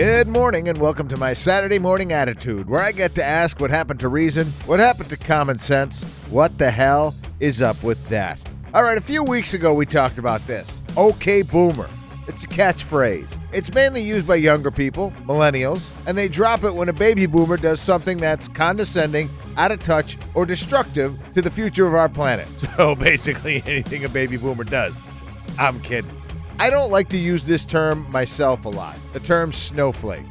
Good morning and welcome to my Saturday morning attitude, where I get to ask what happened to reason, what happened to common sense, what the hell is up with that. All right, a few weeks ago we talked about this. Okay, boomer. It's a catchphrase. It's mainly used by younger people, millennials, and they drop it when a baby boomer does something that's condescending, out of touch, or destructive to the future of our planet. So basically, anything a baby boomer does. I'm kidding. I don't like to use this term myself a lot, the term snowflake.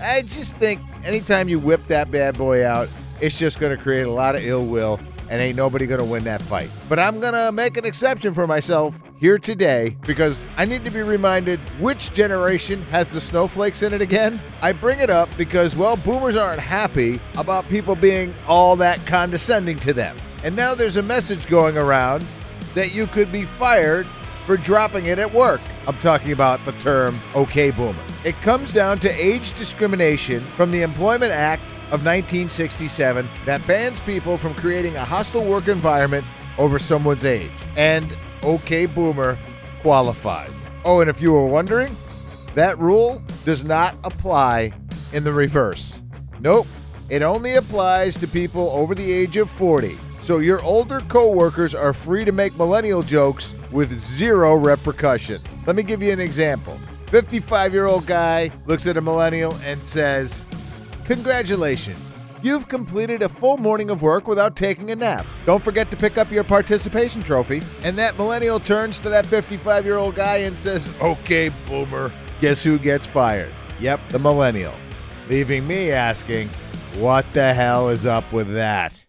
I just think anytime you whip that bad boy out, it's just going to create a lot of ill will and ain't nobody going to win that fight. But I'm going to make an exception for myself here today because I need to be reminded which generation has the snowflakes in it again. I bring it up because, well, boomers aren't happy about people being all that condescending to them. And now there's a message going around that you could be fired for dropping it at work. I'm talking about the term okay boomer. It comes down to age discrimination from the Employment Act of 1967 that bans people from creating a hostile work environment over someone's age. And OK Boomer qualifies. Oh, and if you were wondering, that rule does not apply in the reverse. Nope, it only applies to people over the age of 40. So your older coworkers are free to make millennial jokes with zero repercussion. Let me give you an example. 55 year old guy looks at a millennial and says, Congratulations. You've completed a full morning of work without taking a nap. Don't forget to pick up your participation trophy. And that millennial turns to that 55 year old guy and says, Okay, boomer, guess who gets fired? Yep, the millennial. Leaving me asking, What the hell is up with that?